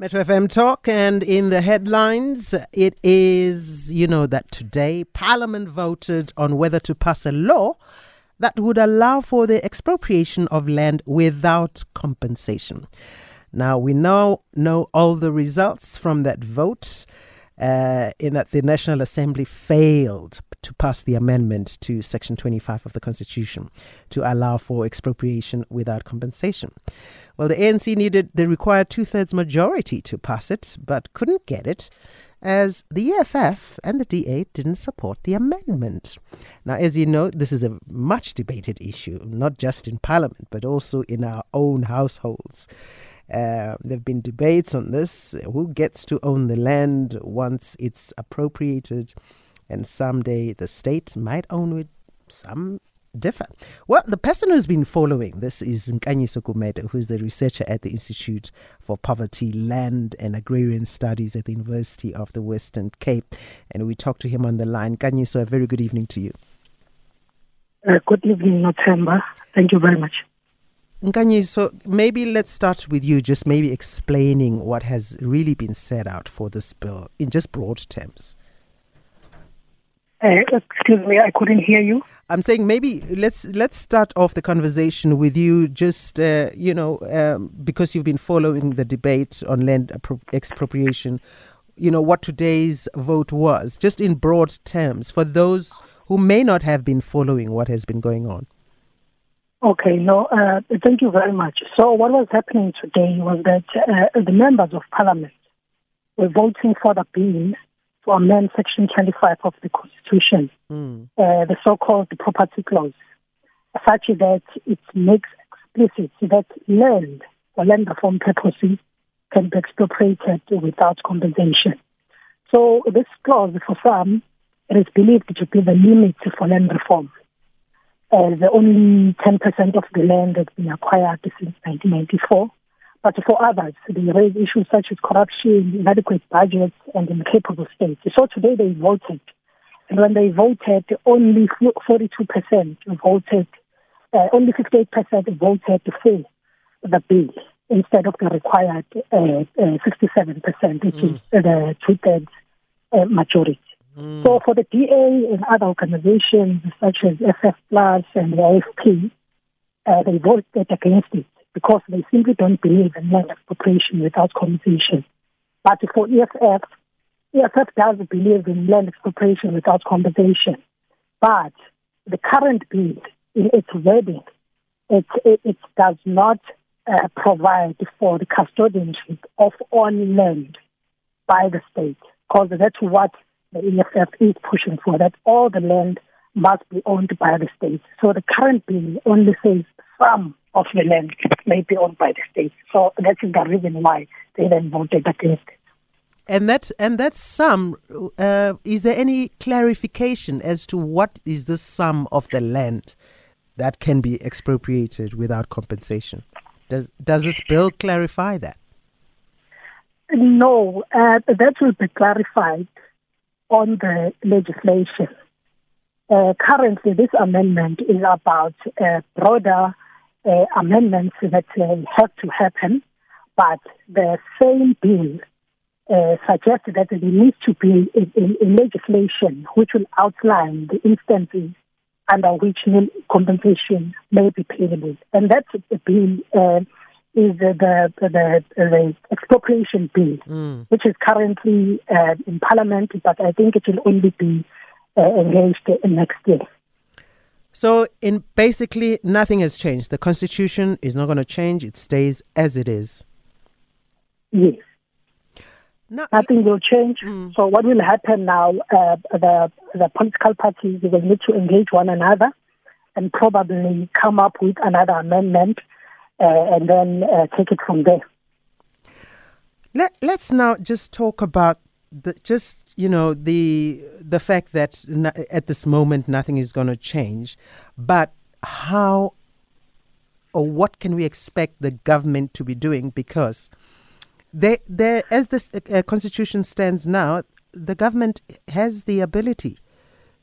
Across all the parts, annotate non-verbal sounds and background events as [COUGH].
Metro FM Talk, and in the headlines, it is, you know, that today Parliament voted on whether to pass a law that would allow for the expropriation of land without compensation. Now, we now know all the results from that vote, uh, in that the National Assembly failed to pass the amendment to Section 25 of the Constitution to allow for expropriation without compensation. Well, the ANC needed the required two thirds majority to pass it, but couldn't get it as the EFF and the DA didn't support the amendment. Now, as you know, this is a much debated issue, not just in Parliament, but also in our own households. Uh, there have been debates on this who gets to own the land once it's appropriated, and someday the state might own it, some differ. Well, the person who's been following this is Nkanyiso Gumede, who is the researcher at the Institute for Poverty, Land and Agrarian Studies at the University of the Western Cape. And we talked to him on the line. Nkanyiso, a very good evening to you. Uh, good evening, Notemba. Thank you very much. Nkanyiso, maybe let's start with you, just maybe explaining what has really been set out for this bill in just broad terms. Uh, excuse me, I couldn't hear you. I'm saying maybe let's let's start off the conversation with you. Just uh, you know, um, because you've been following the debate on land expropriation. You know what today's vote was, just in broad terms, for those who may not have been following what has been going on. Okay, no, uh, thank you very much. So, what was happening today was that uh, the members of parliament were voting for the bill to amend Section 25 of the Constitution, mm. uh, the so-called property clause, such that it makes explicit that land for land reform purposes can be expropriated without compensation. So this clause, for some, it is believed to be the limit for land reform. Uh, the only 10% of the land that's been acquired since 1994 but for others, they raise issues such as corruption, inadequate budgets, and incapable states. So today they voted. And when they voted, only 42% voted, uh, only 58% voted for the bill instead of the required uh, uh, 67%, which mm. is the two thirds uh, majority. Mm. So for the DA and other organizations such as FF Plus and the AFP, uh, they voted against it because they simply don't believe in land expropriation without compensation. But for EFF, EFF does believe in land expropriation without compensation. But the current bill, in its wording, it, it, it does not uh, provide for the custodianship of own land by the state, because that's what the EFF is pushing for, that all the land must be owned by the state. So the current bill only says some of the land may be owned by the state. So that's the reason why they then voted against it. And that and that sum, uh, is there any clarification as to what is the sum of the land that can be expropriated without compensation? Does does this bill clarify that? No, uh, that will be clarified on the legislation. Uh, currently, this amendment is about a broader uh, amendments that uh, have to happen, but the same bill uh, suggests that there needs to be a, a, a, legislation which will outline the instances under which compensation may be payable. And that bill uh, is the, the, the, expropriation bill, mm. which is currently uh, in Parliament, but I think it will only be uh, engaged next year. So, in basically, nothing has changed. The constitution is not going to change; it stays as it is. Yes. Nothing will change. Mm. So, what will happen now? Uh, the the political parties will need to engage one another and probably come up with another amendment, uh, and then uh, take it from there. Let Let's now just talk about the, just you know the the fact that at this moment nothing is going to change, but how or what can we expect the government to be doing because they they as this uh, constitution stands now, the government has the ability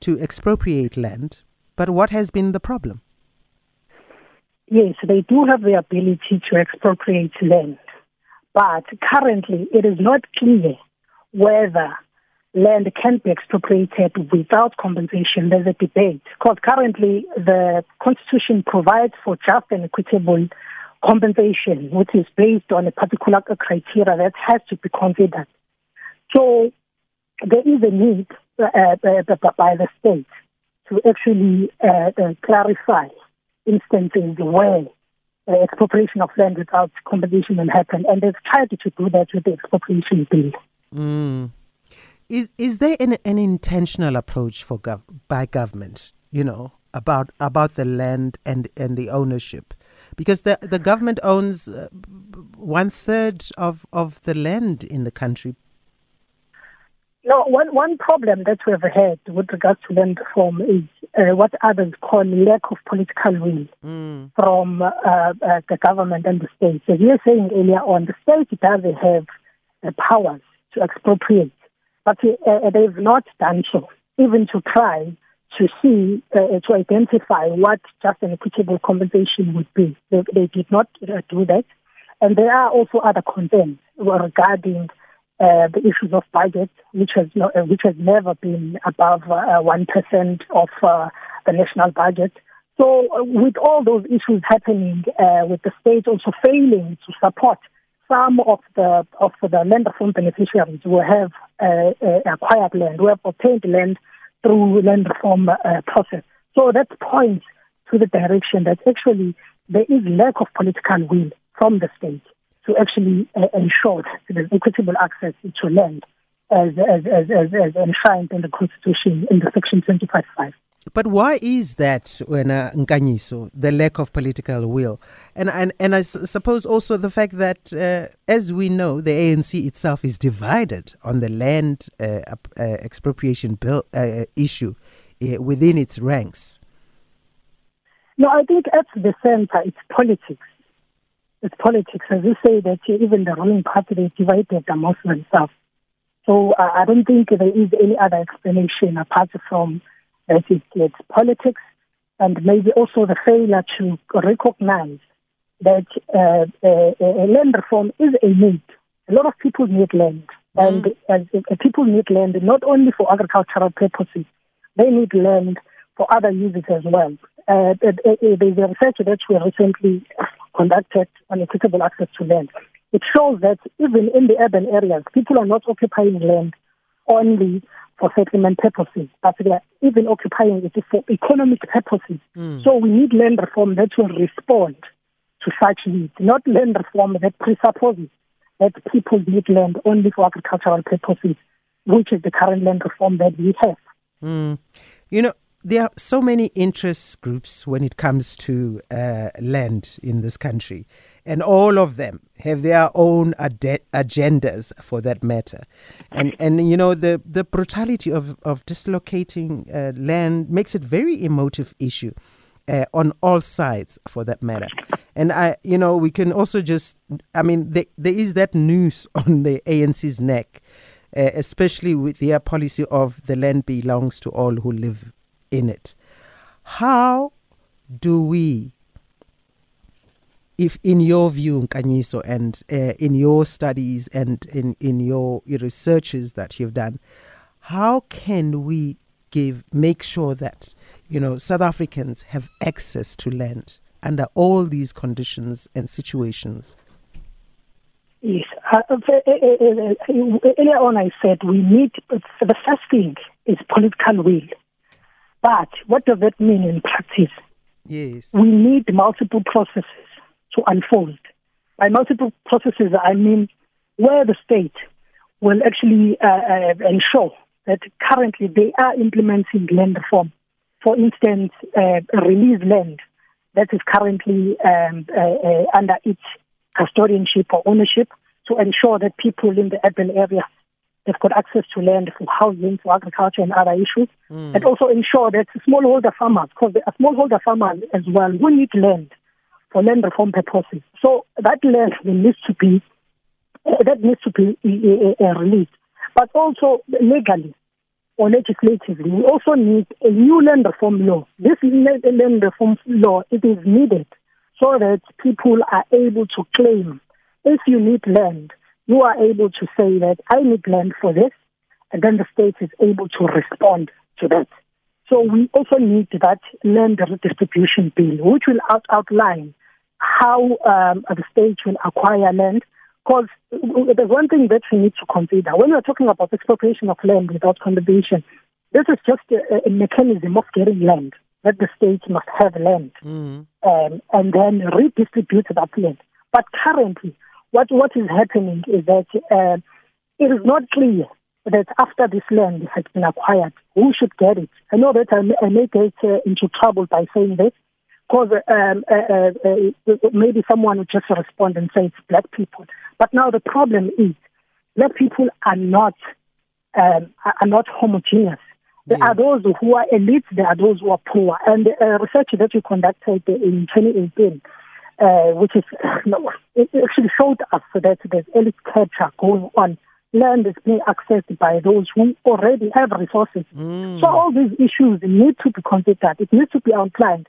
to expropriate land, but what has been the problem? Yes, they do have the ability to expropriate land But currently, it is not clear whether land can be expropriated without compensation. There's a debate because currently the Constitution provides for just and equitable compensation, which is based on a particular criteria that has to be considered. So there is a need uh, uh, by the state to actually uh, uh clarify instances where uh, expropriation of land without compensation will happen, and they've tried to do that with the expropriation bill. Mm. Is is there an, an intentional approach for gov- by government? You know about about the land and and the ownership, because the the government owns uh, one third of of the land in the country. No, one one problem that we have had with regards to land reform is uh, what others call lack of political will mm. from uh, uh, the government and the state. So you were saying earlier on, the state doesn't have the powers to expropriate but uh, they've not done so, even to try to see, uh, to identify what just and equitable compensation would be. They, they did not uh, do that. And there are also other concerns regarding uh, the issues of budget, which has no, uh, which has never been above uh, one of the national budget. So, with all those issues happening, with the state also failing to support some of the of the land reform beneficiaries who have uh, acquired land, who have obtained land through land reform uh, process. So that points to the direction that actually there is lack of political will from the state to actually uh, ensure equitable access to land as, as, as, as, as enshrined in the Constitution in the Section 25.5. But why is that, when uh, the lack of political will? And, and, and I s- suppose also the fact that, uh, as we know, the ANC itself is divided on the land uh, uh, expropriation bill uh, issue uh, within its ranks. No, I think at the center, it's politics. It's politics. As you say, that even the ruling party, they divided amongst themselves. So I don't think there is any other explanation apart from that it, it's politics and maybe also the failure to recognize that uh, uh, land reform is a need. A lot of people need land, and mm. uh, people need land not only for agricultural purposes, they need land for other uses as well. Uh, uh, uh, there's a research that we recently conducted on equitable access to land. It shows that even in the urban areas, people are not occupying land only for settlement purposes, but they are even occupying it for economic purposes. Mm. So we need land reform that will respond to such needs, not land reform that presupposes that people need land only for agricultural purposes, which is the current land reform that we have. Mm. You know, there are so many interest groups when it comes to uh, land in this country, and all of them have their own ad- agendas for that matter. And and you know the the brutality of of dislocating uh, land makes it very emotive issue. Uh, on all sides, for that matter, and I, you know, we can also just, I mean, there is that noose [LAUGHS] on the ANC's neck, uh, especially with their policy of the land belongs to all who live in it. How do we, if in your view, Nkanyiso, and uh, in your studies and in, in your, your researches that you've done, how can we give make sure that you know South Africans have access to land under all these conditions and situations? Yes. Uh, uh, uh, earlier on, I said we need the first thing is political will. But what does that mean in practice? Yes. We need multiple processes to unfold. By multiple processes, I mean where the state will actually uh, uh, ensure that currently they are implementing land reform. For instance, uh, release land that is currently um, uh, uh, under its custodianship or ownership to ensure that people in the urban area They've got access to land for housing, for agriculture, and other issues. Mm. And also ensure that smallholder farmers, because they are smallholder farmers as well, who need land for land reform purposes. So that land needs to be uh, that needs to be uh, uh, released. But also legally or legislatively, we also need a new land reform law. This land reform law it is needed so that people are able to claim if you need land, you are able to say that I need land for this, and then the state is able to respond to that. So we also need that land redistribution bill, which will out- outline how um, the state will acquire land. Because there's one thing that we need to consider. When we're talking about expropriation of land without condemnation, this is just a, a mechanism of getting land, that the state must have land Mm. um, and then redistribute that land. But currently, what, what is happening is that uh, it is not clear that after this land has been acquired, who should get it. I know that I may, I may get uh, into trouble by saying this, because um, uh, uh, uh, maybe someone would just respond and say it's black people. But now the problem is black people are not um, are not homogeneous. There Yes. are those who are elites, there are those who are poor. And uh, research that we conducted in 2018, uh, which is, [LAUGHS] it actually showed us that there's elite capture going on. Land is being accessed by those who already have resources. Mm. So all these issues need to be considered. It needs to be outlined.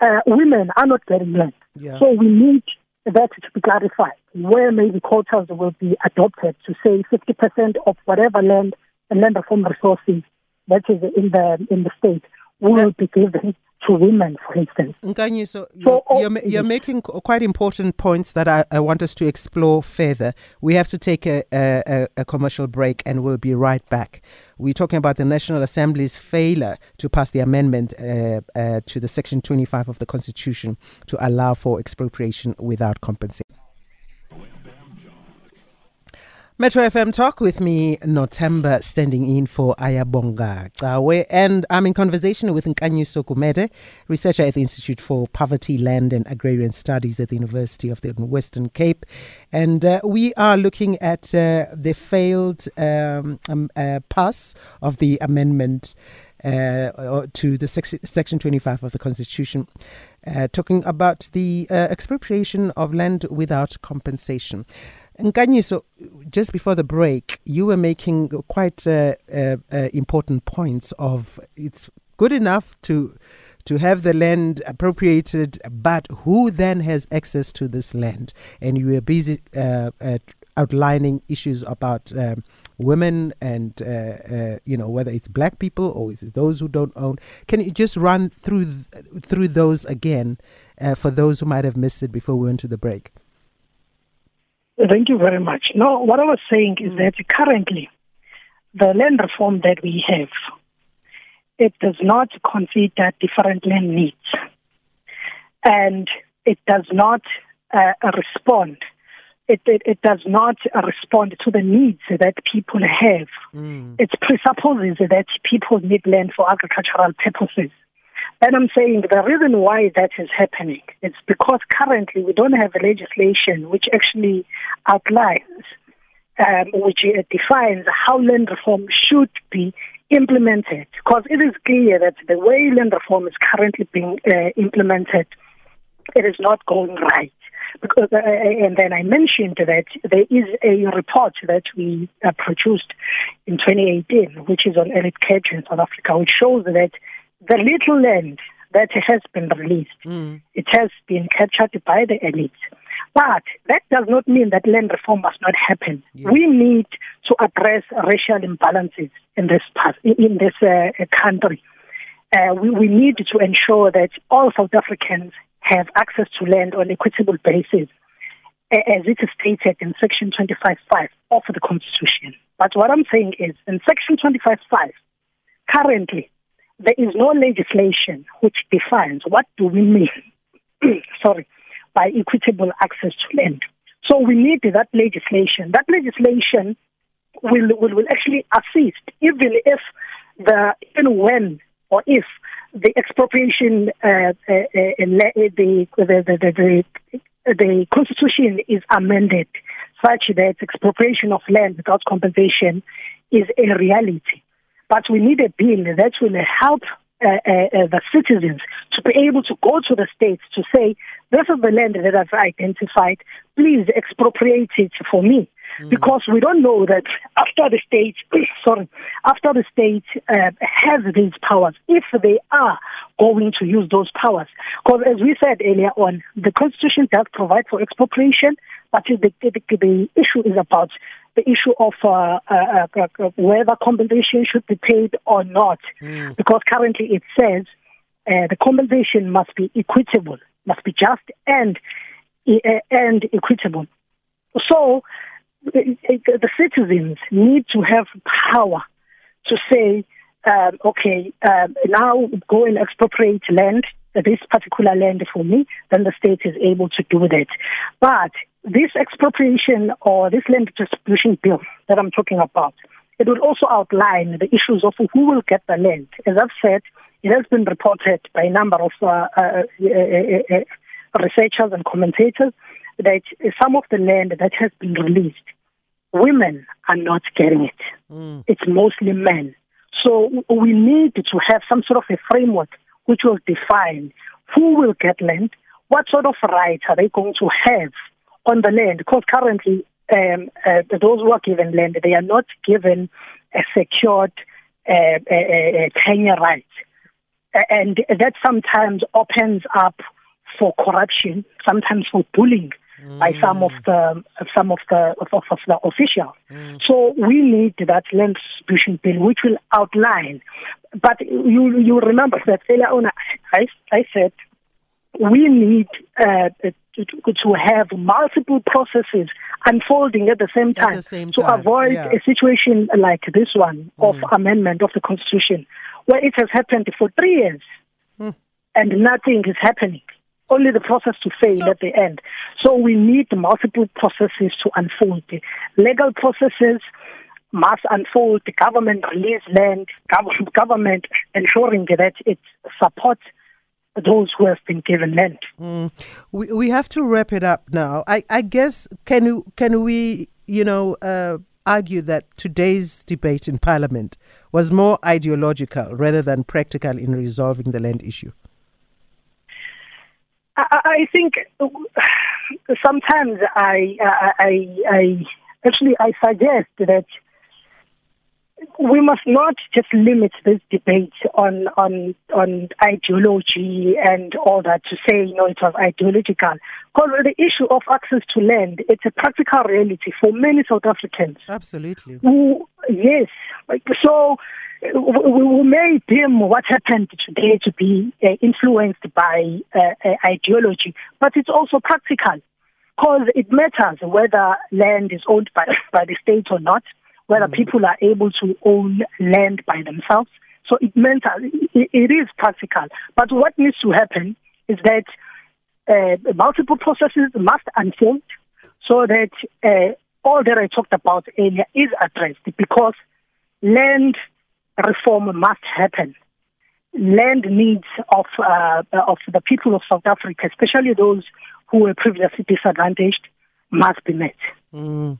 Uh, women are not getting land. Yeah. So we need that to be clarified, where maybe quotas will be adopted to say 50% of whatever land and land reform resources that is in the in the state will be given to women, for instance. Nkanyi, so you're, you're, you're making quite important points that I, I want us to explore further. We have to take a, a, a- a commercial break and we'll be right back. We're talking about the National Assembly's failure to pass the amendment uh, uh, to the Section 25 of the Constitution to allow for expropriation without compensation. Metro FM Talk with me, Notemba, standing in for Ayabonga. And I'm in conversation with Nkanyiso Gumede, researcher at the Institute for Poverty, Land and Agrarian Studies at the University of the Western Cape. And uh, we are looking at uh, the failed um, um, uh, pass of the amendment uh, to the sec- Section 25 of the Constitution, uh, talking about the uh, expropriation of land without compensation. Nkanyi, so just before the break, you were making quite uh, uh, uh, important points of it's good enough to to have the land appropriated, but who then has access to this land? And you were busy uh, uh, outlining issues about um, women and uh, you know whether it's black people or is it those who don't own. Can you just run through th- through those again for those who might have missed it before we went to the break? Thank you very much. No, what I was saying is that currently the land reform that we have, it does not consider different land needs. And it does not uh, respond. It, it, it does not respond to the needs that people have. Mm. It presupposes that people need land for agricultural purposes. And I'm saying the reason why that is happening is because currently we don't have legislation which actually outlines, um, which uh, defines how land reform should be implemented. Because it is clear that the way land reform is currently being uh, implemented, it is not going right. Because, uh, and then I mentioned that there is a report that we uh, produced in 2018, which is on elite capture in South Africa, which shows that the little land that has been released, Mm. it has been captured by the elites. But that does not mean that land reform must not happen. Yes. We need to address racial imbalances in this part, in this uh, country. Uh, we, we need to ensure that all South Africans have access to land on equitable basis, as it is stated in Section 25.5 of the Constitution. But what I'm saying is, in Section 25.5, currently, there is no legislation which defines what do we mean, [CLEARS THROAT] sorry, by equitable access to land. So we need that legislation. That legislation will, will, will actually assist, even if the, even when or if the expropriation, uh, uh, uh, the, the, the, the, the, the constitution is amended such that expropriation of land without compensation is a reality. But we need a bill that will help uh, uh, uh, the citizens to be able to go to the states to say, this is the land that I've identified, please expropriate it for me. Because we don't know that after the state, [CLEARS THROAT] sorry, after the state uh, has these powers, if they are going to use those powers. Because as we said earlier on, the Constitution does provide for expropriation, but the, the, the issue is about the issue of uh, uh, uh, uh, whether compensation should be paid or not, mm. because currently it says uh, the compensation must be equitable, must be just and uh, and equitable. So the citizens need to have power to say, um, okay, um, now go and expropriate land, this particular land for me, then the state is able to do that. But this expropriation or this land distribution bill that I'm talking about, it will also outline the issues of who will get the land. As I've said, it has been reported by a number of uh, uh, uh, uh, uh researchers and commentators that some of the land that has been released, women are not getting it. Mm. It's mostly men. So we need to have some sort of a framework which will define who will get land, what sort of rights are they going to have on the land, because currently um, uh, those who are given land, they are not given a secured uh, uh, tenure right. And that sometimes opens up for corruption, sometimes for bullying mm. by some of the some of the of, of the officials. Mm. So we need that land distribution bill, which will outline. But you you remember that earlier on, I I said we need uh, to, to have multiple processes unfolding at the same time, the same time. to avoid yeah. a situation like this one of mm. amendment of the constitution, where it has happened for three years mm. and nothing is happening only the process to fail so, at the end. So we need multiple processes to unfold. Legal processes must unfold. The government release land, government ensuring that it supports those who have been given land. Mm. We we have to wrap it up now. I, I guess can you can we you know uh, argue that today's debate in Parliament was more ideological rather than practical in resolving the land issue? I, I think [SIGHS] sometimes I, I, I actually I suggest that we must not just limit this debate on on on ideology and all that to say you know it was ideological. Because the issue of access to land it's a practical reality for many South Africans. Absolutely. Who, yes. So we may deem what happened today to be uh, influenced by uh, uh, ideology, but it's also practical. Because it matters whether land is owned by, by the state or not, whether mm. people are able to own land by themselves. So it. It, it is practical. But what needs to happen is that uh, multiple processes must unfold so that uh, all that I talked about earlier is addressed because land reform must happen. Land needs of uh, of the people of South Africa, especially those who were previously disadvantaged, must be met. Mm.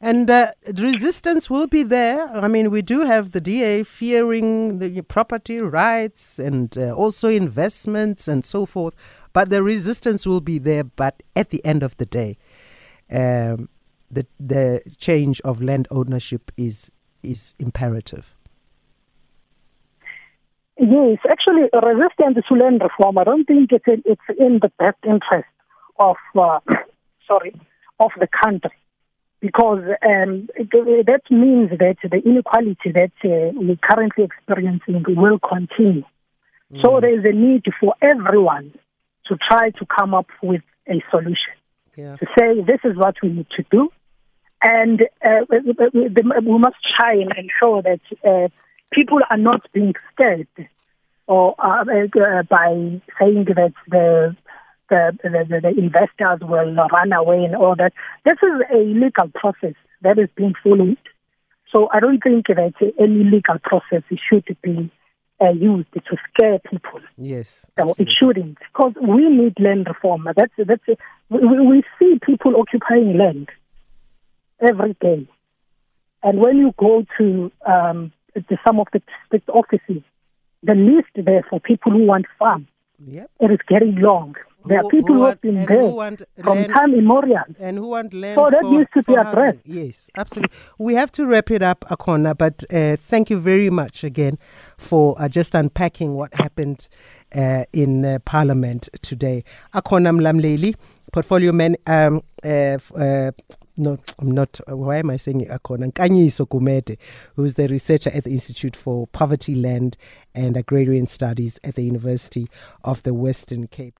And uh, resistance will be there. I mean, we do have the DA fearing the property rights and uh, also investments and so forth. But the resistance will be there. But at the end of the day, um, the the change of land ownership is is imperative. Yes, actually, resistance to land reform, I don't think it's in, it's in the best interest of, uh, [COUGHS] sorry, of the country. Because um, that means that the inequality that uh, we're currently experiencing will continue. Mm. So there is a need for everyone to try to come up with a solution. Yeah. To say this is what we need to do, and uh, we must try and ensure that uh, people are not being scared or uh, uh, by saying that the the, the, the investors will run away and all that. This is a legal process that is being followed. So I don't think that any legal process should be uh, used to scare people. Yes, it shouldn't, because we need land reform. That's that's we, we see people occupying land every day, and when you go to um, to some of the district offices, the list there for people who want farm, yep. it is getting long. There who, are people who, have been there from time immemorial. And who want land So that for, needs to be addressed. Yes, absolutely. We have to wrap it up, Akhona, but uh, thank you very much again for uh, just unpacking what happened uh, in uh, Parliament today. Akhona Mlamleli portfolio man um uh, uh no, I'm not. Why am I saying Akhona? Nkanyiso Gumede, who's the researcher at the Institute for Poverty, Land and Agrarian Studies at the University of the Western Cape.